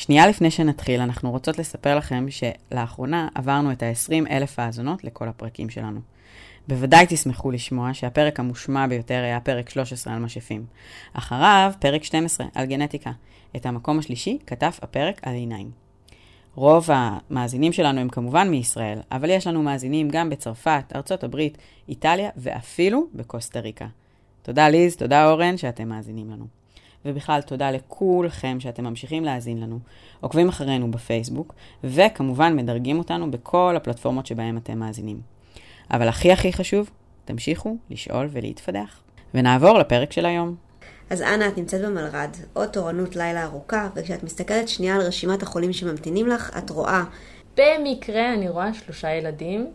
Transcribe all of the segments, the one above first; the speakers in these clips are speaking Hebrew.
שנייה לפני שנתחיל, אנחנו רוצות לספר לכם שלאחרונה עברנו את ה-20 אלף האזונות לכל הפרקים שלנו. בוודאי תשמחו לשמוע שהפרק המושמע ביותר היה פרק 13 על משאפים. אחריו, פרק 12 על גנטיקה. את המקום השלישי כתב הפרק על עיניים. רוב המאזינים שלנו הם כמובן מישראל, אבל יש לנו מאזינים גם בצרפת, ארצות הברית, איטליה ואפילו בקוסטה ריקה. תודה ליז, תודה אורן שאתם מאזינים לנו. ובכלל תודה לכולכם שאתם ממשיכים להאזין לנו, עוקבים אחרינו בפייסבוק, וכמובן מדרגים אותנו בכל הפלטפורמות שבהם אתם מאזינים. אבל הכי הכי חשוב, תמשיכו לשאול ולהתפתח. ונעבור לפרק של היום. אז אנה, את נמצאת במלר"ד, עוד תורנות לילה ארוכה, וכשאת מסתכלת שנייה על רשימת החולים שממתינים לך, את רואה... במקרה אני רואה שלושה ילדים.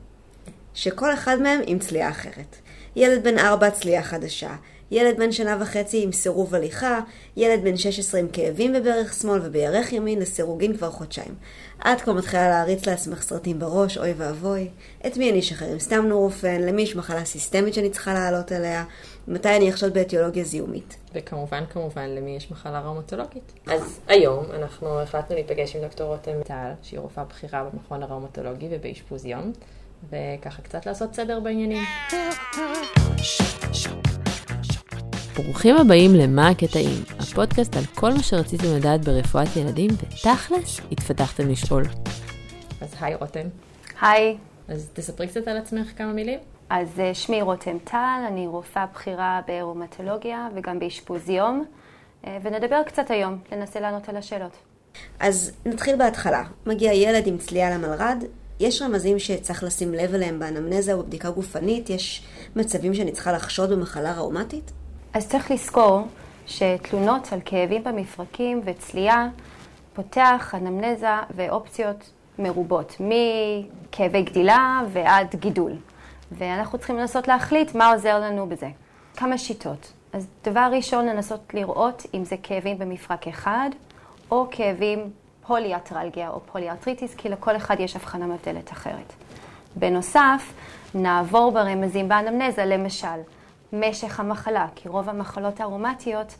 שכל אחד מהם עם צליעה אחרת. ילד בן ארבע צליעה חדשה, ילד בן שנה וחצי עם סירוב הליכה, ילד בן 16 עם כאבים בברך שמאל ובירך ימין לסירוגין כבר חודשיים. את כבר מתחילה להריץ לעצמך סרטים בראש, אוי ואבוי. את מי אני אשחרר עם סתם נורופן, למי יש מחלה סיסטמית שאני צריכה לעלות עליה, מתי אני אחשוד באתיולוגיה זיהומית. וכמובן, כמובן, למי יש מחלה ראומטולוגית. אז היום אנחנו החלטנו להיפגש עם דוקטור רותם טל, שהיא רופאה בכירה במכון הראומטולוגי ובאשפוז יום, וככה קצת לעשות סדר בעניינים. ברוכים הבאים ל"מה הקטעים", הפודקאסט על כל מה שרציתם לדעת ברפואת ילדים, ותכלס, התפתחתם לשאול. אז היי רותם. היי, אז תספרי קצת על עצמך כמה מילים. אז אה, שמי רותם טל, אני רופאה בכירה באירומטולוגיה וגם באשפוז יום, אה, ונדבר קצת היום, ננסה לענות על השאלות. אז נתחיל בהתחלה. מגיע ילד עם צליעה למלר"ד, יש רמזים שצריך לשים לב אליהם באנמנזה או בבדיקה גופנית? יש מצבים שאני צריכה לחשוד במחלה ראומטית? אז צריך לזכור שתלונות על כאבים במפרקים וצליעה פותח אנמנזה ואופציות מרובות, מכאבי גדילה ועד גידול. ואנחנו צריכים לנסות להחליט מה עוזר לנו בזה. כמה שיטות. אז דבר ראשון, לנסות לראות אם זה כאבים במפרק אחד, או כאבים פוליארתרלגיה או פוליארתריטיס, כי לכל אחד יש הבחנה מבדלת אחרת. בנוסף, נעבור ברמזים באנמנזה, למשל, משך המחלה, כי רוב המחלות הראומטיות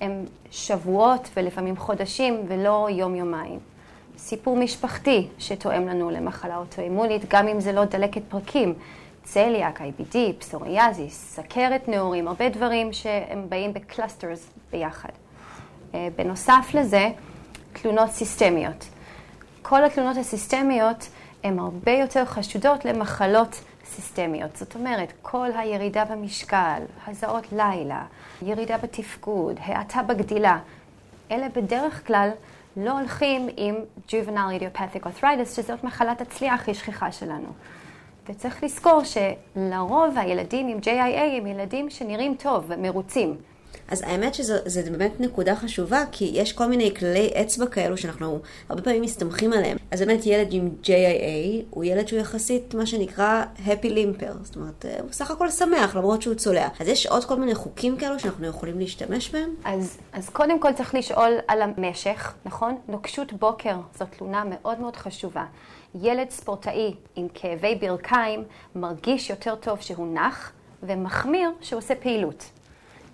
הן שבועות ולפעמים חודשים ולא יום-יומיים. סיפור משפחתי שתואם לנו למחלה אוטואימונית, גם אם זה לא דלקת פרקים, צליאק, IBD, פסוריאזיס, סכרת נעורים, הרבה דברים שהם באים ב clusters ביחד. אה, בנוסף לזה, תלונות סיסטמיות. כל התלונות הסיסטמיות הן הרבה יותר חשודות למחלות סיסטמיות. זאת אומרת, כל הירידה במשקל, הזעות לילה, ירידה בתפקוד, האטה בגדילה, אלה בדרך כלל לא הולכים עם Juvenile Idiopathic Arthritis, שזאת מחלת הצליעה הכי שכיחה שלנו. וצריך לזכור שלרוב הילדים עם JIA הם ילדים שנראים טוב ומרוצים. אז האמת שזו באמת נקודה חשובה, כי יש כל מיני כללי אצבע כאלו שאנחנו הרבה פעמים מסתמכים עליהם. אז באמת ילד עם JIA הוא ילד שהוא יחסית מה שנקרא happy limper, זאת אומרת, הוא סך הכל שמח למרות שהוא צולע. אז יש עוד כל מיני חוקים כאלו שאנחנו יכולים להשתמש בהם? אז, אז קודם כל צריך לשאול על המשך, נכון? נוקשות בוקר זו תלונה מאוד מאוד חשובה. ילד ספורטאי עם כאבי ברכיים מרגיש יותר טוב שהוא נח ומחמיר שהוא עושה פעילות.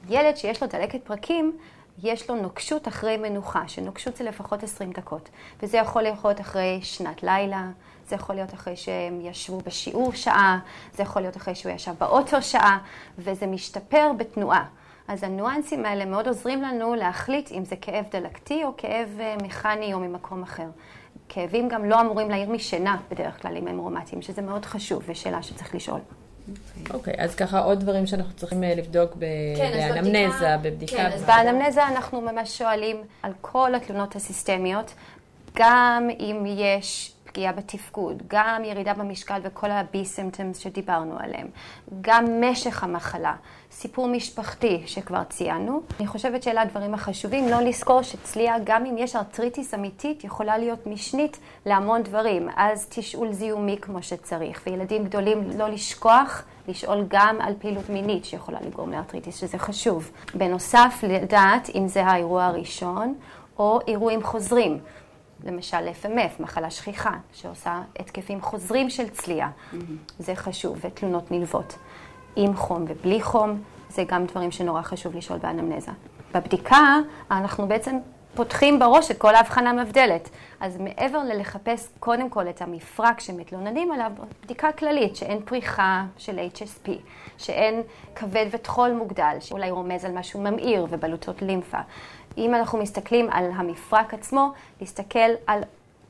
ילד שיש לו דלקת פרקים, יש לו נוקשות אחרי מנוחה, שנוקשות זה לפחות 20 דקות. וזה יכול להיות אחרי שנת לילה, זה יכול להיות אחרי שהם ישבו בשיעור שעה, זה יכול להיות אחרי שהוא ישב באוטו שעה, וזה משתפר בתנועה. אז הניואנסים האלה מאוד עוזרים לנו להחליט אם זה כאב דלקתי או כאב אה, מכני או ממקום אחר. כאבים גם לא אמורים להעיר משינה בדרך כלל אם הם רומטיים, שזה מאוד חשוב ושאלה שצריך לשאול. אוקיי, okay, אז ככה עוד דברים שאנחנו צריכים אה, לבדוק כן, באנמנזה, בבדיקה. כן, אז באנמנזה אנחנו ממש שואלים על כל התלונות הסיסטמיות, גם אם יש פגיעה בתפקוד, גם ירידה במשקל וכל ה-B-symptoms שדיברנו עליהם, גם משך המחלה, סיפור משפחתי שכבר ציינו. אני חושבת שאלה הדברים החשובים, לא לזכור שצליעה, גם אם יש ארטריטיס אמיתית, יכולה להיות משנית להמון דברים. אז תשאול זיהומי כמו שצריך, וילדים גדולים לא לשכוח. לשאול גם על פעילות מינית שיכולה לגרום לארטריטיס, שזה חשוב. בנוסף, לדעת אם זה האירוע הראשון או אירועים חוזרים. למשל FMF, מחלה שכיחה, שעושה התקפים חוזרים של צליעה. Mm-hmm. זה חשוב, ותלונות נלוות. עם חום ובלי חום, זה גם דברים שנורא חשוב לשאול באנמנזה. בבדיקה אנחנו בעצם פותחים בראש את כל ההבחנה המבדלת. אז מעבר ללחפש קודם כל את המפרק שמתלוננים עליו, בדיקה כללית שאין פריחה של HSP, שאין כבד וטחול מוגדל, שאולי רומז על משהו ממאיר ובלוטות לימפה. אם אנחנו מסתכלים על המפרק עצמו, להסתכל על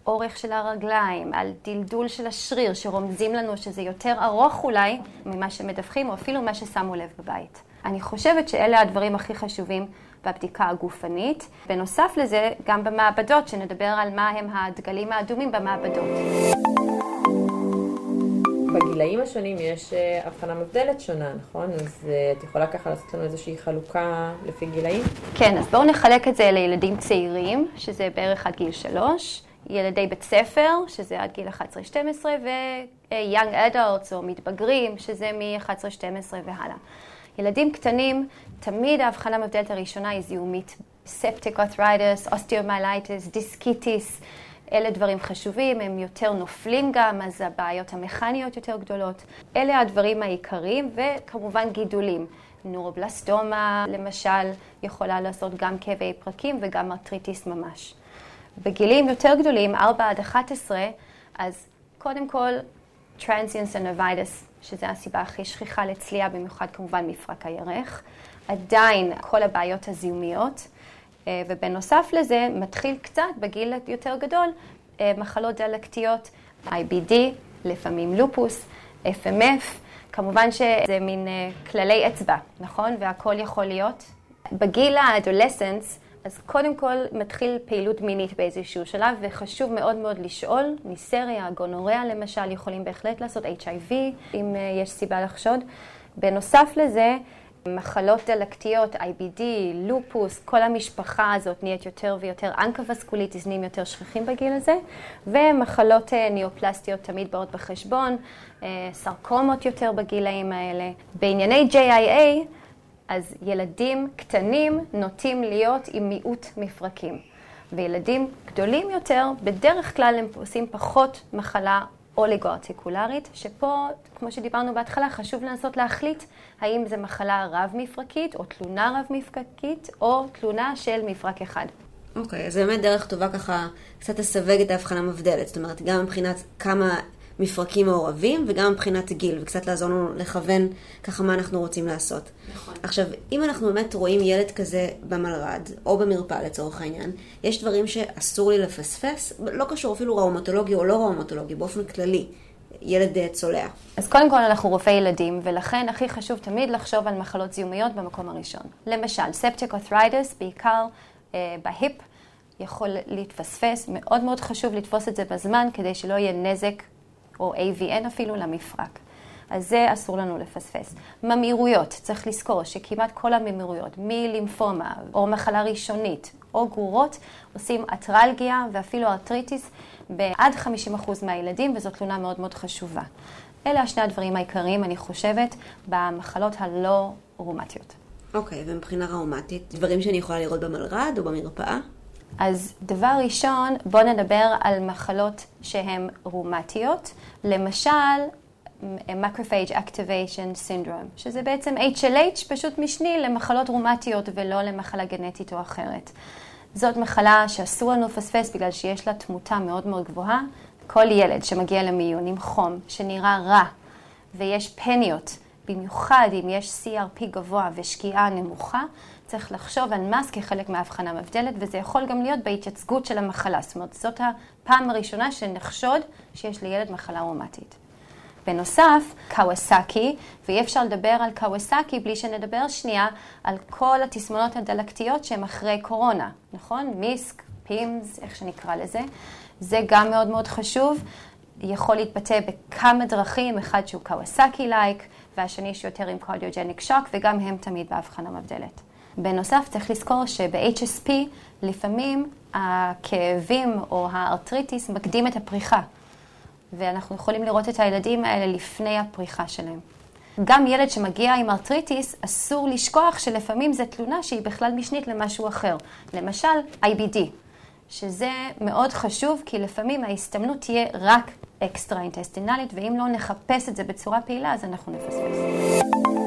אורך של הרגליים, על דלדול של השריר, שרומזים לנו שזה יותר ארוך אולי ממה שמדווחים, או אפילו מה ששמו לב בבית. אני חושבת שאלה הדברים הכי חשובים בבדיקה הגופנית. בנוסף לזה, גם במעבדות, שנדבר על מה הם הדגלים האדומים במעבדות. בגילאים השונים יש אה, הבחנה מבדלת שונה, נכון? אז אה, את יכולה ככה לעשות לנו איזושהי חלוקה לפי גילאים? כן, אז בואו נחלק את זה לילדים צעירים, שזה בערך עד גיל שלוש, ילדי בית ספר, שזה עד גיל 11-12, ו-young adults או מתבגרים, שזה מ-11-12 והלאה. ילדים קטנים, תמיד ההבחנה מבדלת הראשונה היא זיהומית. septic arthritis, osteomyelitis, discitis, אלה דברים חשובים, הם יותר נופלים גם, אז הבעיות המכניות יותר גדולות. אלה הדברים העיקריים, וכמובן גידולים. נוירובלסטומה, למשל, יכולה לעשות גם כאבי פרקים וגם ארתריטיס ממש. בגילים יותר גדולים, 4 עד 11, אז קודם כל, transient synovitis, שזה הסיבה הכי שכיחה לצליעה, במיוחד כמובן מפרק הירך. עדיין כל הבעיות הזיהומיות, אה, ובנוסף לזה, מתחיל קצת בגיל יותר גדול, אה, מחלות דלקתיות, IBD, לפעמים לופוס, FMF, כמובן שזה מין אה, כללי אצבע, נכון? והכל יכול להיות. בגיל ה adolescence, אז קודם כל מתחיל פעילות מינית באיזשהו שלב, וחשוב מאוד מאוד לשאול, נייסריה, גונוריה למשל, יכולים בהחלט לעשות HIV, אם אה, יש סיבה לחשוד. בנוסף לזה, מחלות דלקתיות, IBD, לופוס, כל המשפחה הזאת נהיית יותר ויותר ANCA vasculitis, נהיים יותר שכיחים בגיל הזה, ומחלות אה, ניאופלסטיות תמיד באות בחשבון, אה, סרקומות יותר בגילאים האלה. בענייני JIA, אז ילדים קטנים נוטים להיות עם מיעוט מפרקים. וילדים גדולים יותר, בדרך כלל הם עושים פחות מחלה אוליגו-ארטיקולרית, שפה, כמו שדיברנו בהתחלה, חשוב לנסות להחליט האם זו מחלה רב-מפרקית, או תלונה רב-מפרקית, או תלונה של מפרק אחד. אוקיי, okay, אז באמת דרך טובה ככה קצת לסווג את ההבחנה המבדלת. זאת אומרת, גם מבחינת כמה מפרקים מעורבים, וגם מבחינת גיל, וקצת לעזור לנו לכוון ככה מה אנחנו רוצים לעשות. נכון. עכשיו, אם אנחנו באמת רואים ילד כזה במלר"ד, או במרפאה לצורך העניין, יש דברים שאסור לי לפספס, לא קשור אפילו ראומטולוגי או לא ראומטולוגי, באופן כללי. ילד אה, צולע. אז קודם כל אנחנו רופאי ילדים, ולכן הכי חשוב תמיד לחשוב על מחלות זיהומיות במקום הראשון. למשל, ספטיק את'ריידס, בעיקר אה, בהיפ, יכול להתפספס. מאוד מאוד חשוב לתפוס את זה בזמן, כדי שלא יהיה נזק או AVN אפילו למפרק. אז זה אסור לנו לפספס. ממאירויות, צריך לזכור שכמעט כל הממאירויות, מלימפומה או מחלה ראשונית או גרורות, עושים אטרלגיה ואפילו ארטריטיס בעד 50% מהילדים, וזו תלונה מאוד מאוד חשובה. אלה השני הדברים העיקריים, אני חושבת, במחלות הלא רומטיות. אוקיי, okay, ומבחינה ראומטית, דברים שאני יכולה לראות במלר"ד או במרפאה? אז דבר ראשון, בואו נדבר על מחלות שהן רומטיות. למשל, Macrophage Activation Syndrome, שזה בעצם HLH פשוט משני למחלות רומטיות ולא למחלה גנטית או אחרת. זאת מחלה שאסור לנו לפספס בגלל שיש לה תמותה מאוד מאוד גבוהה. כל ילד שמגיע למיון עם חום, שנראה רע, ויש פניות, במיוחד אם יש CRP גבוה ושקיעה נמוכה, צריך לחשוב על מס כחלק מההבחנה מבדלת, וזה יכול גם להיות בהתייצגות של המחלה. זאת אומרת, זאת הפעם הראשונה שנחשוד שיש לילד מחלה רומטית. בנוסף, קוואסקי, ואי אפשר לדבר על קוואסקי בלי שנדבר שנייה על כל התסמונות הדלקתיות שהן אחרי קורונה, נכון? MIS-C, PIMS, איך שנקרא לזה. זה גם מאוד מאוד חשוב. יכול להתבטא בכמה דרכים, אחד שהוא Kawasaki-like, והשני שיותר עם cardiogenic shock, וגם הם תמיד בהבחנה מבדלת. בנוסף, צריך לזכור שב-HSP לפעמים הכאבים או הארתריטיס מקדים את הפריחה, ואנחנו יכולים לראות את הילדים האלה לפני הפריחה שלהם. גם ילד שמגיע עם ארטריטיס, אסור לשכוח שלפעמים זו תלונה שהיא בכלל משנית למשהו אחר. למשל, IBD, שזה מאוד חשוב, כי לפעמים ההסתמנות תהיה רק אקסטרה אינטסטינלית, ואם לא נחפש את זה בצורה פעילה, אז אנחנו נפספס.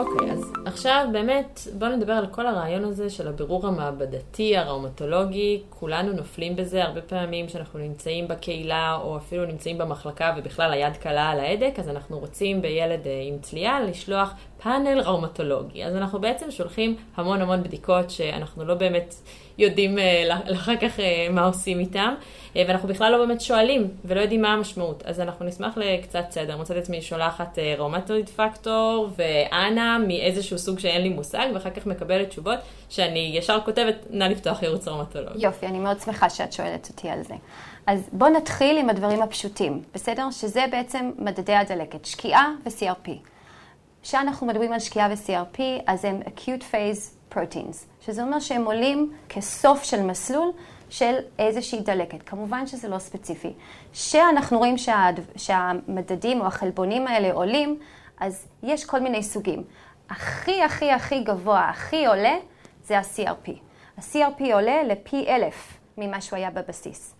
אוקיי, אז עכשיו באמת, בואו נדבר על כל הרעיון הזה של הבירור המעבדתי, הראומטולוגי. כולנו נופלים בזה הרבה פעמים כשאנחנו נמצאים בקהילה, או אפילו נמצאים במחלקה ובכלל היד קלה על ההדק, אז אנחנו רוצים בילד אה, עם צליעה לשלוח פאנל ראומטולוגי. אז אנחנו בעצם שולחים המון המון בדיקות שאנחנו לא באמת יודעים אה, אחר כך אה, מה עושים איתם, אה, ואנחנו בכלל לא באמת שואלים ולא יודעים מה המשמעות. אז אנחנו נשמח לקצת סדר. מוצאת עצמי שולחת ראומטויד פקטור ואנה מאיזשהו סוג שאין לי מושג, ואחר כך מקבלת תשובות שאני ישר כותבת, נא לפתוח ייעוץ ראומטולוגי. יופי, אני מאוד שמחה שאת שואלת אותי על זה. אז בואו נתחיל עם הדברים הפשוטים, בסדר? שזה בעצם מדדי הדלקת, שקיעה ו-CRP. כשאנחנו מדברים על שקיעה ו-CRP, אז הם acute phase proteins, שזה אומר שהם עולים כסוף של מסלול של איזושהי דלקת. כמובן שזה לא ספציפי. כשאנחנו רואים שה... שהמדדים או החלבונים האלה עולים, אז יש כל מיני סוגים. הכי הכי הכי גבוה, הכי עולה, זה ה-CRP. ה-CRP עולה לפי אלף ממה שהוא היה בבסיס.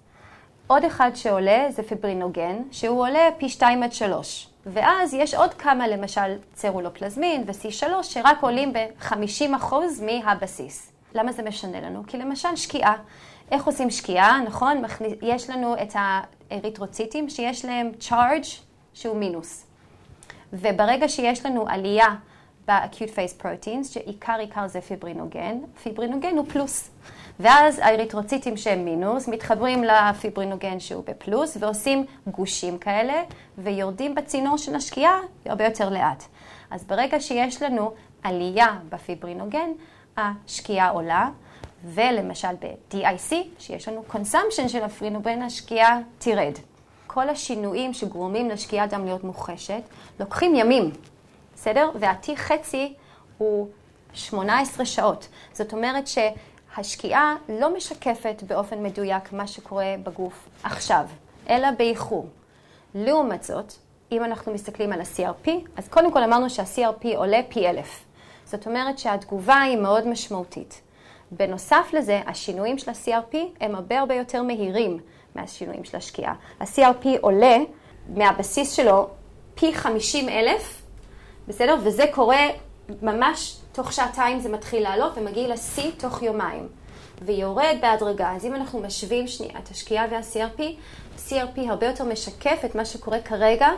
עוד אחד שעולה זה פיברינוגן, שהוא עולה פי 2 עד 3. ואז יש עוד כמה, למשל צרולופלזמין ו-C3, שרק עולים ב-50% מהבסיס. למה זה משנה לנו? כי למשל שקיעה. איך עושים שקיעה, נכון? יש לנו את האריתרוציטים שיש להם charge שהוא מינוס. וברגע שיש לנו עלייה ב-acute phase proteins, שעיקר עיקר זה פיברינוגן, פיברינוגן הוא פלוס. ואז האריתרוציטים שהם מינוס מתחברים לפיברינוגן שהוא בפלוס ועושים גושים כאלה ויורדים בצינור של השקיעה הרבה יותר לאט. אז ברגע שיש לנו עלייה בפיברינוגן, השקיעה עולה, ולמשל ב-DIC, שיש לנו consumption של הפרינוגן, השקיעה תירד. כל השינויים שגורמים לשקיעה דם להיות מוחשת לוקחים ימים, בסדר? וה-T חצי הוא 18 שעות. זאת אומרת ש... השקיעה לא משקפת באופן מדויק מה שקורה בגוף עכשיו, אלא באיחור. לעומת זאת, אם אנחנו מסתכלים על ה-CRP, אז קודם כל אמרנו שה-CRP עולה פי אלף. זאת אומרת שהתגובה היא מאוד משמעותית. בנוסף לזה, השינויים של ה-CRP הם הרבה הרבה יותר מהירים מהשינויים של השקיעה. ה-CRP עולה מהבסיס שלו פי 50 אלף, בסדר? וזה קורה ממש תוך שעתיים זה מתחיל לעלות ומגיע לשיא תוך יומיים. ויורד בהדרגה. אז אם אנחנו משווים שנייה את השקיעה וה-CRP, CRP הרבה יותר משקף את מה שקורה כרגע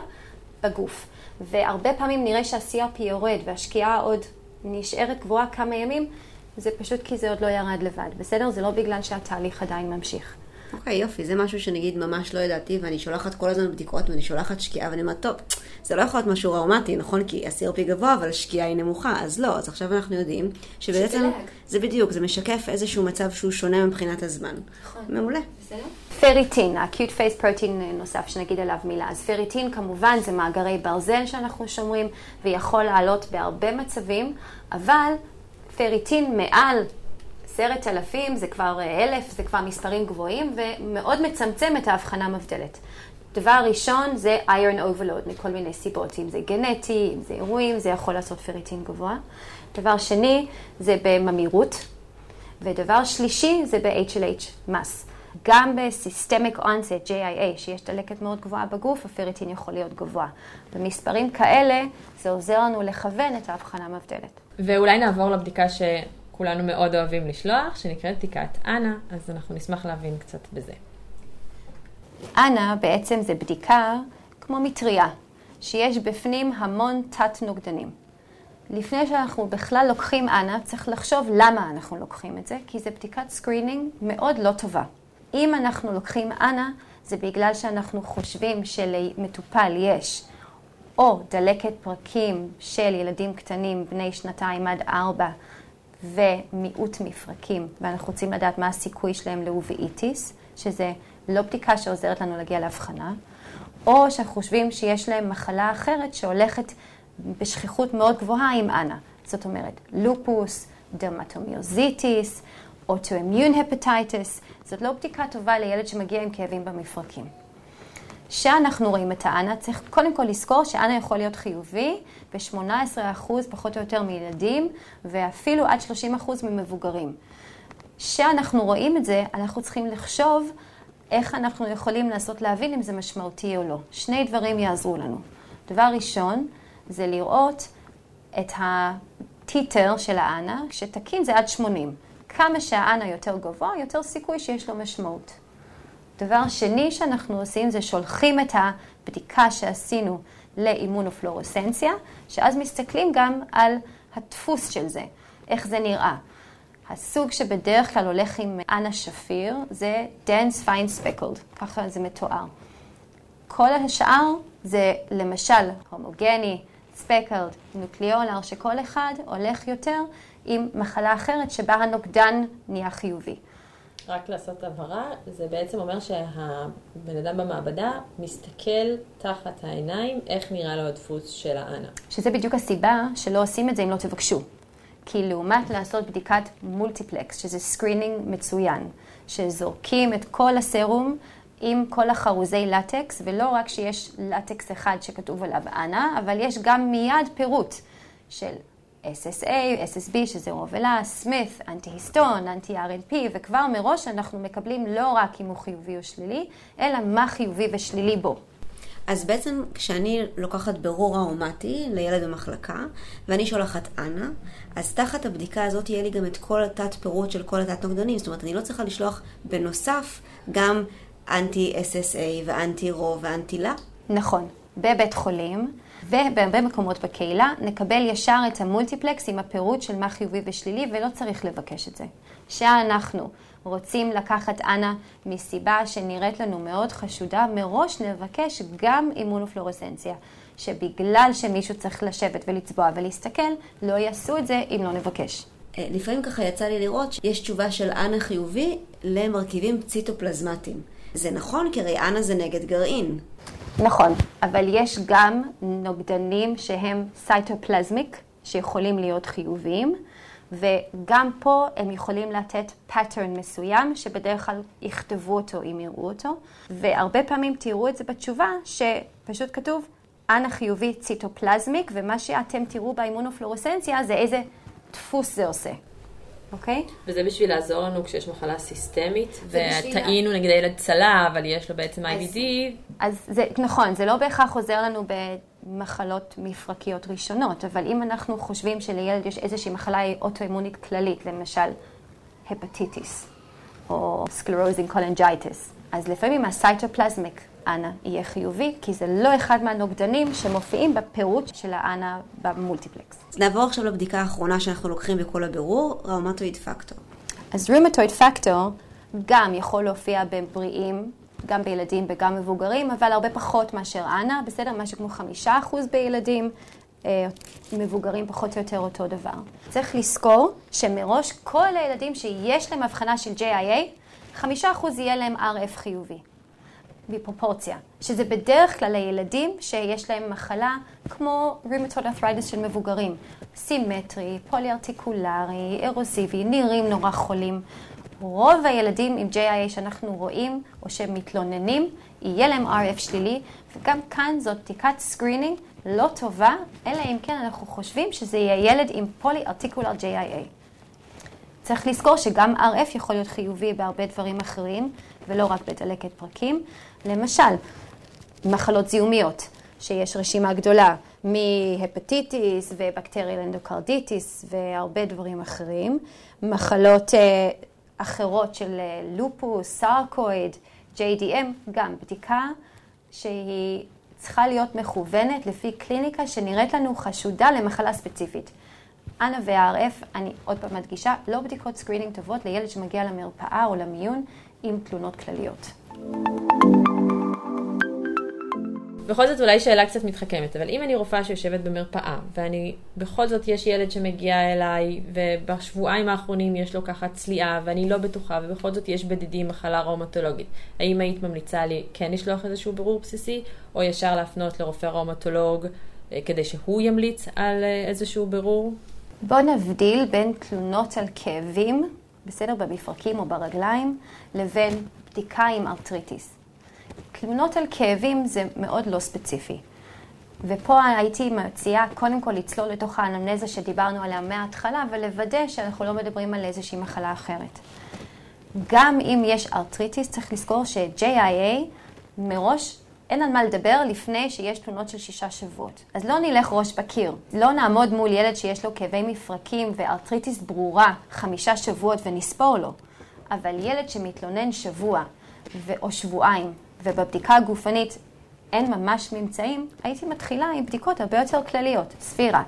בגוף. והרבה פעמים נראה שה-CRP יורד והשקיעה עוד נשארת גבוהה כמה ימים, זה פשוט כי זה עוד לא ירד לבד, בסדר? זה לא בגלל שהתהליך עדיין ממשיך. אוקיי, יופי, זה משהו שנגיד ממש לא ידעתי, ואני שולחת כל הזמן בדיקות, ואני שולחת שקיעה, ואני אומרת, טוב, זה לא יכול להיות משהו ראומטי, נכון? כי ה-CRP גבוה, אבל השקיעה היא נמוכה, אז לא, אז עכשיו אנחנו יודעים שבעצם, זה בדיוק, זה משקף איזשהו מצב שהוא שונה מבחינת הזמן. נכון. מעולה. בסדר? פריטין, ה-acute phase protein נוסף שנגיד עליו מילה. אז פריטין כמובן זה מאגרי ברזל שאנחנו שומרים, ויכול לעלות בהרבה מצבים, אבל פריטין מעל עשרת אלפים, זה כבר אה, אלף, זה כבר מספרים גבוהים, ומאוד מצמצם את ההבחנה המבדלת. דבר ראשון זה iron overload מכל מיני סיבות, אם זה גנטי, אם זה אירועים, זה יכול לעשות פריטין גבוה. דבר שני זה בממירות, ודבר שלישי זה ב-HLH מס. גם ב-Systemic Onset, JIA, שיש דלקת מאוד גבוהה בגוף, הפריטין יכול להיות גבוה. במספרים כאלה זה עוזר לנו לכוון את ההבחנה המבדלת. ואולי נעבור לבדיקה ש... כולנו מאוד אוהבים לשלוח, שנקראת בדיקת אנה, אז אנחנו נשמח להבין קצת בזה. אנה בעצם זה בדיקה כמו מטריה, שיש בפנים המון תת-נוגדנים. לפני שאנחנו בכלל לוקחים ANA, צריך לחשוב למה אנחנו לוקחים את זה, כי זה בדיקת screening מאוד לא טובה. אם אנחנו לוקחים ANA, זה בגלל שאנחנו חושבים שלמטופל יש או דלקת פרקים של ילדים קטנים בני שנתיים עד ארבע, ומיעוט מפרקים, ואנחנו רוצים לדעת מה הסיכוי שלהם לאובאיטיס, שזה לא בדיקה שעוזרת לנו להגיע להבחנה, או שאנחנו חושבים שיש להם מחלה אחרת שהולכת בשכיחות מאוד גבוהה עם ANA. זאת אומרת, לופוס, דרמטומיוזיטיס, autoimmune hepatitis, זאת לא בדיקה טובה לילד שמגיע עם כאבים במפרקים. כשאנחנו רואים את ה ANA, צריך קודם כל לזכור ש ANA יכול להיות חיובי ב-18% פחות או יותר מילדים, ואפילו עד 30% ממבוגרים. כשאנחנו רואים את זה, אנחנו צריכים לחשוב איך אנחנו יכולים לנסות להבין אם זה משמעותי או לא. שני דברים יעזרו לנו. דבר ראשון, זה לראות את הטיטר של האנה, שתקין זה עד 80. כמה שהאנה יותר גבוה, יותר סיכוי שיש לו משמעות. דבר שני שאנחנו עושים זה שולחים את הבדיקה שעשינו לאימונופלורסנציה, שאז מסתכלים גם על הדפוס של זה, איך זה נראה. הסוג שבדרך כלל הולך עם אנה שפיר זה dense fine speckled, ככה זה מתואר. כל השאר זה למשל הומוגני, ספקלד, נוקליאולר, שכל אחד הולך יותר עם מחלה אחרת שבה הנוגדן נהיה חיובי. רק לעשות הבהרה, זה בעצם אומר שהבן אדם במעבדה מסתכל תחת העיניים איך נראה לו הדפוס של האנה. שזה בדיוק הסיבה שלא עושים את זה אם לא תבקשו. כי לעומת לעשות בדיקת multiplex, שזה screening מצוין, שזורקים את כל הסרום עם כל החרוזי לטקס, ולא רק שיש לטקס אחד שכתוב עליו ANA, אבל יש גם מיד פירוט של SSA, SSB, שזה רובלה, סמית, אנטי-היסטון, אנטי-RNP, וכבר מראש אנחנו מקבלים לא רק אם הוא חיובי או שלילי, אלא מה חיובי ושלילי בו. אז בעצם כשאני לוקחת ברור ארומטי לילד במחלקה, ואני שולחת אנה, אז תחת הבדיקה הזאת יהיה לי גם את כל התת פירוט של כל התת נוגדנים. זאת אומרת, אני לא צריכה לשלוח בנוסף גם אנטי SSA ואנטי רו ואנטי לה. נכון. בבית חולים ובהרבה מקומות בקהילה נקבל ישר את המולטיפלקס עם הפירוט של מה חיובי ושלילי ולא צריך לבקש את זה. שאנחנו רוצים לקחת ANA מסיבה שנראית לנו מאוד חשודה, מראש נבקש גם אימונופלורסנציה, שבגלל שמישהו צריך לשבת ולצבוע ולהסתכל, לא יעשו את זה אם לא נבקש. אה, לפעמים ככה יצא לי לראות שיש תשובה של ANA חיובי למרכיבים ציטופלזמטיים. זה נכון, כי הרי ANA זה נגד גרעין. נכון, אבל יש גם נוגדנים שהם cytoplasmic, שיכולים להיות חיוביים, וגם פה הם יכולים לתת pattern מסוים, שבדרך כלל יכתבו אותו אם יראו אותו, והרבה פעמים תראו את זה בתשובה, שפשוט כתוב אנה חיובי ציטופלזמיק, ומה שאתם תראו באימונופלורסנציה זה איזה דפוס זה עושה. אוקיי? וזה בשביל לעזור לנו כשיש מחלה סיסטמית, וטעינו נגיד הילד צלה, אבל יש לו בעצם IBD. אז זה נכון, זה לא בהכרח עוזר לנו במחלות מפרקיות ראשונות, אבל אם אנחנו חושבים שלילד יש איזושהי מחלה אוטואימונית כללית, למשל הפטיטיס, או sclerosing cholangitis, אז לפעמים ה cytoplasmic ANA יהיה חיובי, כי זה לא אחד מהנוגדנים שמופיעים בפירוט של ה ANA ב multiplex. אז נעבור עכשיו לבדיקה האחרונה שאנחנו לוקחים בכל הבירור, rheumatoid factor. אז rheumatoid factor גם יכול להופיע בבריאים, גם בילדים וגם מבוגרים, אבל הרבה פחות מאשר אנה, בסדר? משהו כמו חמישה אחוז בילדים, אה, מבוגרים פחות או יותר אותו דבר. צריך לזכור שמראש כל הילדים שיש להם הבחנה של JIA, חמישה אחוז יהיה להם RF חיובי. בפרופורציה, שזה בדרך כלל הילדים שיש להם מחלה כמו רימטוד את'ריידס של מבוגרים, סימטרי, פוליארטיקולרי, אירוסיבי, נראים נורא חולים. רוב הילדים עם JIA שאנחנו רואים או שמתלוננים, יהיה להם RF שלילי, וגם כאן זאת בדיקת screening לא טובה, אלא אם כן אנחנו חושבים שזה יהיה ילד עם polyarticular JIA. צריך לזכור שגם RF יכול להיות חיובי בהרבה דברים אחרים, ולא רק בדלקת פרקים. למשל, מחלות זיהומיות, שיש רשימה גדולה מ hepatitis ו bacterial endocarditis והרבה דברים אחרים. מחלות אה, אחרות של אה, לופוס, sarcoid, JDM, גם בדיקה שהיא צריכה להיות מכוונת לפי קליניקה שנראית לנו חשודה למחלה ספציפית. ANA ו-RF, אני עוד פעם מדגישה, לא בדיקות screening טובות לילד שמגיע למרפאה או למיון עם תלונות כלליות. בכל זאת אולי שאלה קצת מתחכמת, אבל אם אני רופאה שיושבת במרפאה, ואני, בכל זאת יש ילד שמגיע אליי, ובשבועיים האחרונים יש לו ככה צליעה, ואני לא בטוחה, ובכל זאת יש בדידים מחלה ראומטולוגית, האם היית ממליצה לי כן לשלוח איזשהו בירור בסיסי, או ישר להפנות לרופא ראומטולוג אה, כדי שהוא ימליץ על אה, איזשהו בירור? בואו נבדיל בין תלונות על כאבים, בסדר, במפרקים או ברגליים, לבין בדיקה עם ארטריטיס. תלונות על כאבים זה מאוד לא ספציפי. ופה הייתי מציעה קודם כל לצלול לתוך האנמנזה שדיברנו עליה מההתחלה ולוודא שאנחנו לא מדברים על איזושהי מחלה אחרת. גם אם יש ארטריטיס, צריך לזכור ש-JIA מראש אין על מה לדבר לפני שיש תלונות של שישה שבועות. אז לא נלך ראש בקיר. לא נעמוד מול ילד שיש לו כאבי מפרקים וארטריטיס ברורה חמישה שבועות ונספור לו. אבל ילד שמתלונן שבוע או שבועיים, ובבדיקה הגופנית אין ממש ממצאים, הייתי מתחילה עם בדיקות הרבה יותר כלליות. ספירה,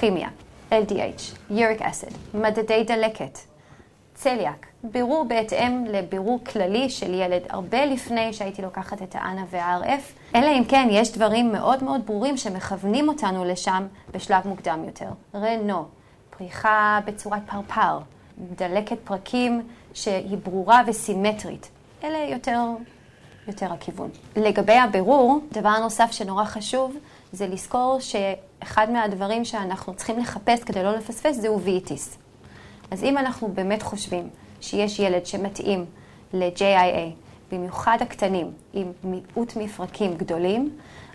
כימיה, LDH, יוריק אסיד, מדדי דלקת, צליאק, בירור בהתאם לבירור כללי של ילד, הרבה לפני שהייתי לוקחת את האנה וה-RF, אלא אם כן יש דברים מאוד מאוד ברורים שמכוונים אותנו לשם בשלב מוקדם יותר. רנו, פריחה בצורת פרפר, דלקת פרקים שהיא ברורה וסימטרית. אלה יותר, יותר הכיוון. לגבי הבירור, דבר נוסף שנורא חשוב זה לזכור שאחד מהדברים שאנחנו צריכים לחפש כדי לא לפספס זה uveitis. אז אם אנחנו באמת חושבים שיש ילד שמתאים ל-JIA, במיוחד הקטנים, עם מיעוט מפרקים גדולים,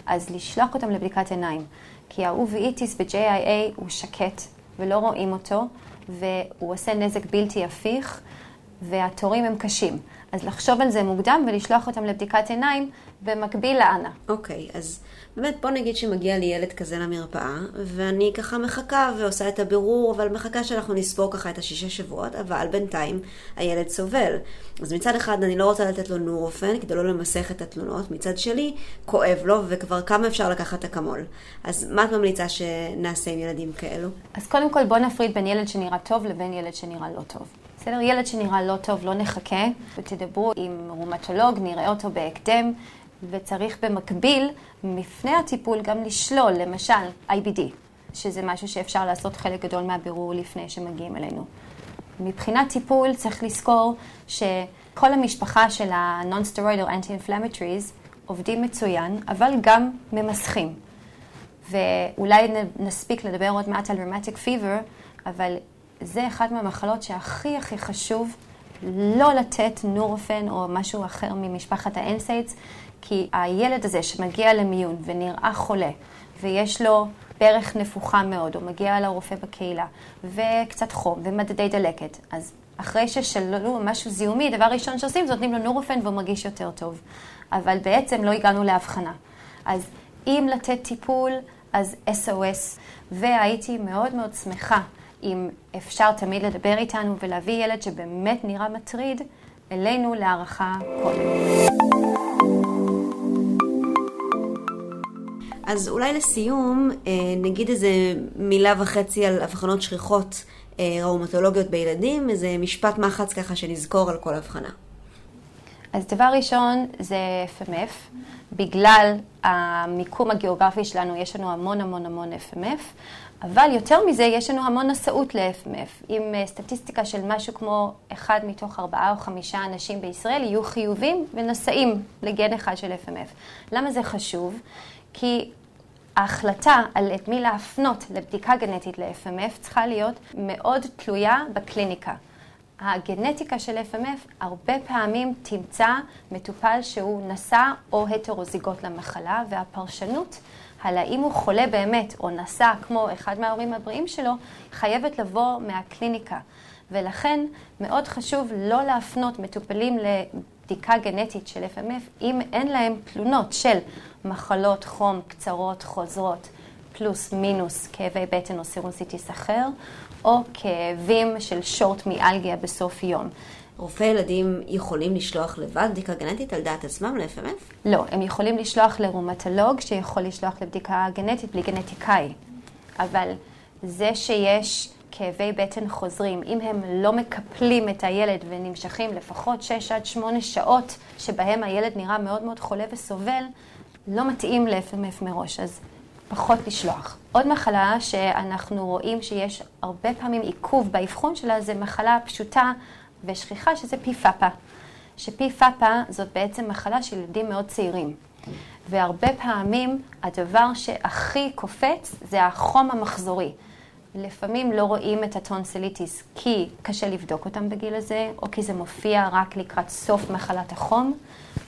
אז לשלוח אותם לבדיקת עיניים. כי ה uveitis ב-JIA הוא שקט ולא רואים אותו, והוא עושה נזק בלתי הפיך, והתורים הם קשים. אז לחשוב על זה מוקדם ולשלוח אותם לבדיקת עיניים במקביל לאנה. אוקיי, okay, אז באמת בוא נגיד שמגיע לי ילד כזה למרפאה, ואני ככה מחכה ועושה את הבירור, אבל מחכה שאנחנו נספור ככה את השישה שבועות, אבל בינתיים הילד סובל. אז מצד אחד אני לא רוצה לתת לו נורופן כדי לא למסך את התלונות, מצד שלי כואב לו וכבר כמה אפשר לקחת אקמול. אז מה את ממליצה שנעשה עם ילדים כאלו? אז קודם כל בוא נפריד בין ילד שנראה טוב לבין ילד שנראה לא טוב. בסדר? ילד שנראה לא טוב, לא נחכה, ותדברו עם רומטולוג, נראה אותו בהקדם, וצריך במקביל, לפני הטיפול, גם לשלול, למשל, IBD, שזה משהו שאפשר לעשות חלק גדול מהבירור לפני שמגיעים אלינו. מבחינת טיפול צריך לזכור שכל המשפחה של ה-non-steroidal anti-inflammatories עובדים מצוין, אבל גם ממסכים. ואולי נספיק לדבר עוד מעט על rheumatic fever, אבל זה אחת מהמחלות שהכי הכי חשוב לא לתת נורופן או משהו אחר ממשפחת האנסיידס, כי הילד הזה שמגיע למיון ונראה חולה, ויש לו ברך נפוחה מאוד, או מגיע לרופא בקהילה, וקצת חום ומדדי דלקת, אז אחרי ששללו משהו זיהומי, דבר ראשון שעושים זה נותנים לו נורופן והוא מרגיש יותר טוב. אבל בעצם לא הגענו להבחנה. אז אם לתת טיפול, אז SOS, והייתי מאוד מאוד שמחה אם אפשר תמיד לדבר איתנו ולהביא ילד שבאמת נראה מטריד אלינו להערכה קודם. אז אולי לסיום, אה, נגיד איזה מילה וחצי על אבחנות שכיחות אה, ראומטולוגיות בילדים, איזה משפט מחץ ככה שנזכור על כל אבחנה. אז דבר ראשון זה FMF. בגלל המיקום הגיאוגרפי שלנו, יש לנו המון המון המון FMF, אבל יותר מזה, יש לנו המון נשאות ל-FMF. עם אה, סטטיסטיקה של משהו כמו אחד מתוך ארבעה או חמישה אנשים בישראל יהיו חיובים ונשאים לגן אחד של FMF. למה זה חשוב? כי ההחלטה על את מי להפנות לבדיקה גנטית ל-FMF צריכה להיות מאוד תלויה בקליניקה. הגנטיקה של FMF הרבה פעמים תמצא מטופל שהוא נשא או הטרוזיגות למחלה, והפרשנות על האם הוא חולה באמת או נשא כמו אחד מההורים הבריאים שלו, חייבת לבוא מהקליניקה. ולכן מאוד חשוב לא להפנות מטופלים לבדיקה גנטית של FMF אם אין להם תלונות של מחלות חום קצרות חוזרות. פלוס מינוס כאבי בטן או סירוסיטיס אחר, או כאבים של שורט מיאלגיה בסוף יום. רופאי ילדים יכולים לשלוח לבד בדיקה גנטית על דעת עצמם ל-FMF? לא, הם יכולים לשלוח לרומטולוג שיכול לשלוח לבדיקה גנטית בלי גנטיקאי. אבל זה שיש כאבי בטן חוזרים, אם הם לא מקפלים את הילד ונמשכים לפחות 6 עד 8 שעות שבהם הילד נראה מאוד מאוד חולה וסובל, לא מתאים ל-FMF מראש. אז פחות לשלוח. עוד מחלה שאנחנו רואים שיש הרבה פעמים עיכוב באבחון שלה זה מחלה פשוטה ושכיחה שזה פיפאפה. שפיפאפה זאת בעצם מחלה של ילדים מאוד צעירים. והרבה פעמים הדבר שהכי קופץ זה החום המחזורי. לפעמים לא רואים את הטונסליטיס כי קשה לבדוק אותם בגיל הזה, או כי זה מופיע רק לקראת סוף מחלת החום,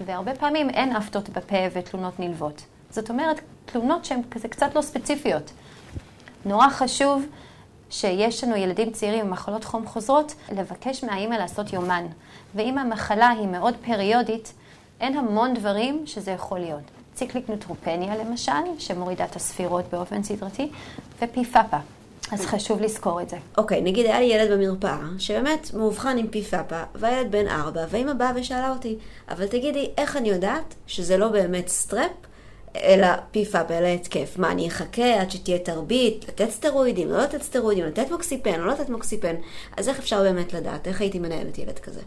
והרבה פעמים אין אפטות בפה ותלונות נלוות. זאת אומרת, תלונות שהן כזה קצת לא ספציפיות. נורא חשוב שיש לנו ילדים צעירים עם מחלות חום חוזרות, לבקש מהאימא לעשות יומן. ואם המחלה היא מאוד פריודית, אין המון דברים שזה יכול להיות. ציקליק נוטרופניה למשל, שמורידה את הספירות באופן סדרתי, ופיפאפה. אז חשוב לזכור את זה. אוקיי, נגיד היה לי ילד במרפאה, שבאמת מאובחן עם פיפאפה, והילד בן ארבע, ואימא באה ושאלה אותי, אבל תגידי, איך אני יודעת שזה לא באמת סטרפ, אלא פיפאפה, אלא התקף? מה, אני אחכה עד שתהיה תרבית, לתת סטרואידים, לא לתת סטרואידים, לתת מוקסיפן, לא לתת מוקסיפן? אז איך אפשר באמת לדעת? איך הייתי מנהלת ילד כזה?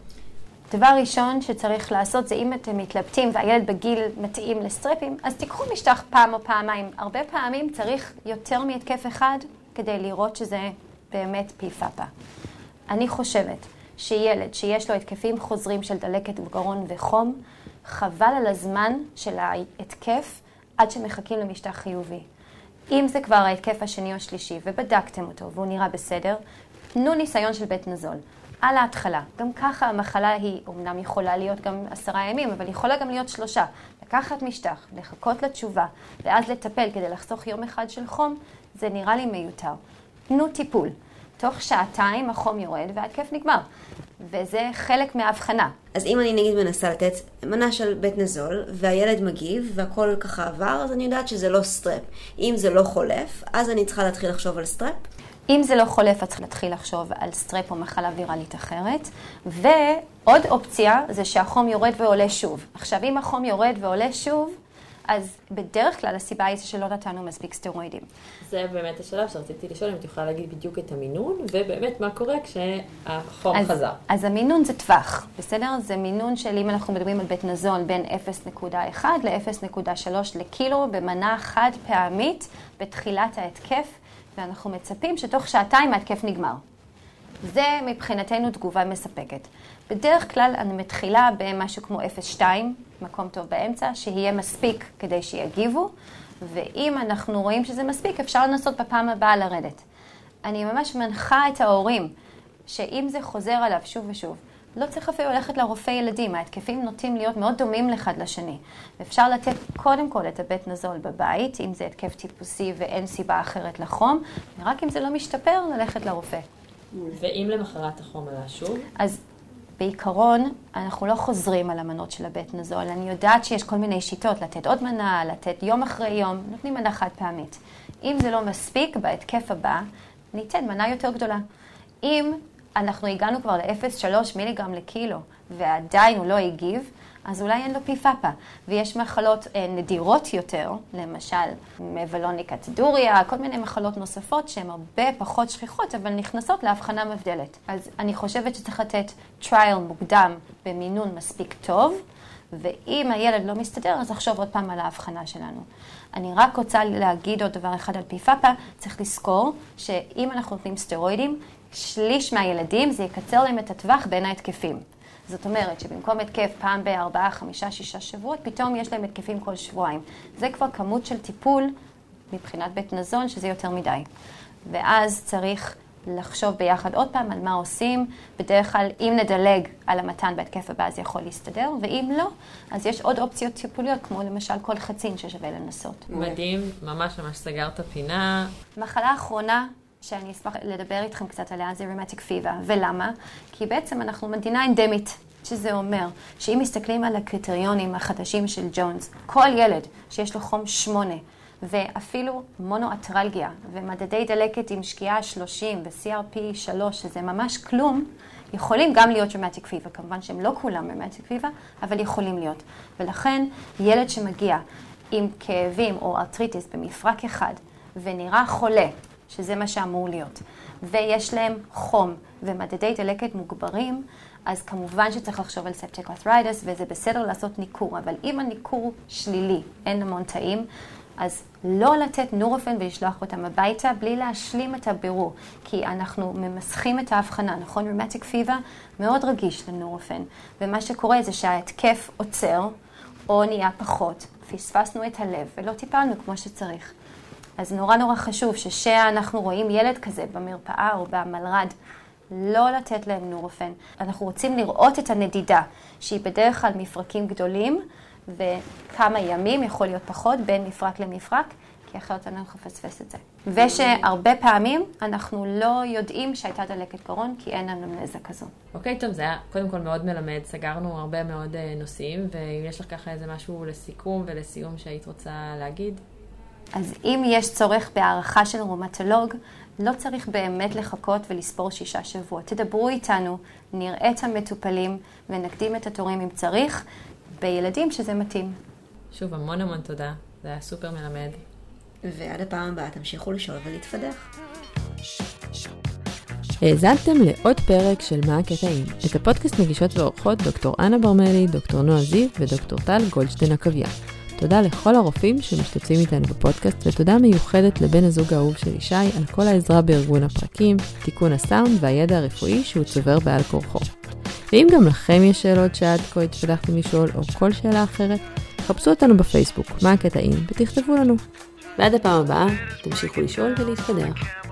דבר ראשון שצריך לעשות זה אם אתם מתלבטים והילד בגיל מתאים לסטרפים, אז תיקחו משטח פעם או פעמיים. הרבה פעמים צריך יותר מהתקף אחד כדי לראות שזה באמת פיפאפה. אני חושבת שילד שיש לו התקפים חוזרים של דלקת בגרון וחום, חבל על הזמן של ההתקף עד שמחכים למשטח חיובי. אם זה כבר ההתקף השני או השלישי ובדקתם אותו והוא נראה בסדר, תנו ניסיון של בית נזול. על ההתחלה. גם ככה המחלה היא אומנם יכולה להיות גם עשרה ימים, אבל יכולה גם להיות שלושה. לקחת משטח, לחכות לתשובה, ואז לטפל כדי לחסוך יום אחד של חום, זה נראה לי מיותר. תנו טיפול. תוך שעתיים החום יורד וההתקף נגמר. וזה חלק מההבחנה. אז אם אני נגיד מנסה לתת מנה של Betnesol, והילד מגיב, והכל ככה עבר, אז אני יודעת שזה לא strep. אם זה לא חולף, אז אני צריכה להתחיל לחשוב על strep. אם זה לא חולף, אז צריך להתחיל לחשוב על strep או מחלה ויראלית אחרת. ועוד אופציה זה שהחום יורד ועולה שוב. עכשיו, אם החום יורד ועולה שוב, אז בדרך כלל הסיבה היא שלא נתנו מספיק סטרואידים. זה באמת השלב שרציתי לשאול אם את יכולה להגיד בדיוק את המינון, ובאמת מה קורה כשהחום אז, חזר. אז המינון זה טווח, בסדר? זה מינון של אם אנחנו מדברים על בית נזון בין 0.1 ל-0.3 לקילו במנה חד פעמית בתחילת ההתקף. ואנחנו מצפים שתוך שעתיים ההתקף נגמר. זה מבחינתנו תגובה מספקת. בדרך כלל אני מתחילה במשהו כמו 0.2, מקום טוב באמצע, שיהיה מספיק כדי שיגיבו, ואם אנחנו רואים שזה מספיק, אפשר לנסות בפעם הבאה לרדת. אני ממש מנחה את ההורים, שאם זה חוזר עליו שוב ושוב, לא צריך אפילו ללכת לרופא ילדים, ההתקפים נוטים להיות מאוד דומים אחד לשני. ואפשר לתת קודם כל את הבית נזול בבית, אם זה התקף טיפוסי ואין סיבה אחרת לחום, ורק אם זה לא משתפר, ללכת לרופא. ואם למחרת החום עלה שוב? אז בעיקרון, אנחנו לא חוזרים על המנות של הבית נזול. אני יודעת שיש כל מיני שיטות, לתת עוד מנה, לתת יום אחרי יום, נותנים מנה חד פעמית. אם זה לא מספיק, בהתקף הבא, ניתן מנה יותר גדולה. אם אנחנו הגענו כבר ל-0.3 מיליגרם לקילו, ועדיין הוא לא הגיב, אז אולי אין לו פיפאפה. ויש מחלות אה, נדירות יותר, למשל מבלוניקת דוריה, כל מיני מחלות נוספות שהן הרבה פחות שכיחות, אבל נכנסות להבחנה מבדלת. אז אני חושבת שצריך לתת trial מוקדם במינון מספיק טוב, ואם הילד לא מסתדר, אז לחשוב עוד פעם על ההבחנה שלנו. אני רק רוצה להגיד עוד דבר אחד על PFAPA, צריך לזכור שאם אנחנו נותנים סטרואידים, שליש מהילדים זה יקצר להם את הטווח בין ההתקפים. זאת אומרת שבמקום התקף פעם בארבעה, חמישה, שישה שבועות, פתאום יש להם התקפים כל שבועיים. זה כבר כמות של טיפול מבחינת Betnesol, שזה יותר מדי. ואז צריך לחשוב ביחד עוד פעם על מה עושים. בדרך כלל, אם נדלג על המתן בהתקף הבא, זה יכול להסתדר, ואם לא, אז יש עוד אופציות טיפוליות, כמו למשל כל חצין ששווה לנסות. מדהים, ממש ממש סגרת פינה. מחלה אחרונה שאני אשמח לדבר איתכם קצת עליה, זה רימטיק פיבה. ולמה? כי בעצם אנחנו מדינה אנדמית, שזה אומר שאם מסתכלים על הקריטריונים החדשים של ג'ונס, כל ילד שיש לו חום שמונה, ואפילו monoarthralgia, ומדדי דלקת עם שקיעה 30 ו-CRP 3, שזה ממש כלום, יכולים גם להיות rheumatic fever. כמובן שהם לא כולם rheumatic fever, אבל יכולים להיות. ולכן ילד שמגיע עם כאבים או arthritis במפרק אחד, ונראה חולה, שזה מה שאמור להיות, ויש להם חום ומדדי דלקת מוגברים, אז כמובן שצריך לחשוב על septic arthritis, וזה בסדר לעשות ניקור, אבל אם הניקור שלילי, אין המון תאים, אז לא לתת נורופן ולשלוח אותם הביתה בלי להשלים את הבירור, כי אנחנו ממסכים את ההבחנה, נכון? רימטיק פיבה מאוד רגיש לנורופן, ומה שקורה זה שההתקף עוצר, או נהיה פחות, פספסנו את הלב ולא טיפלנו כמו שצריך. אז נורא נורא חשוב שכשאנחנו רואים ילד כזה במרפאה או במלר"ד, לא לתת להם נורופן. אנחנו רוצים לראות את הנדידה, שהיא בדרך כלל מפרקים גדולים, וכמה ימים, יכול להיות פחות, בין מפרק למפרק, כי אחרת אנחנו נפספס את זה. ושהרבה פעמים אנחנו לא יודעים שהייתה דלקת גרון, כי אין אנמנזה כזו. אוקיי, טוב, זה היה קודם כל מאוד מלמד, סגרנו הרבה מאוד אה, נושאים, ואם יש לך ככה איזה משהו לסיכום ולסיום שהיית רוצה להגיד? אז אם יש צורך בהערכה של רומטולוג, לא צריך באמת לחכות ולספור שישה שבועות. תדברו איתנו, נראה את המטופלים ונקדים את התורים אם צריך, בילדים שזה מתאים. שוב, המון המון תודה, זה היה סופר מלמד. ועד הפעם הבאה תמשיכו לשאול ולהתפדח. האזנתם לעוד פרק של מה הקטעים. את הפודקאסט מגישות ועורכות דוקטור אנה ברמלי, דוקטור נועה זיו ודוקטור טל גולדשטיין עקביה. תודה לכל הרופאים שמשתתפים איתנו בפודקאסט, ותודה מיוחדת לבן הזוג האהוב של ישי על כל העזרה בארגון הפרקים, תיקון הסאונד והידע הרפואי שהוא צובר בעל כורחו. ואם גם לכם יש שאלות שעד כה התפתחתם לשאול, או כל שאלה אחרת, חפשו אותנו בפייסבוק, מה הקטעים, ותכתבו לנו. ועד הפעם הבאה, תמשיכו לשאול ולהתפתח.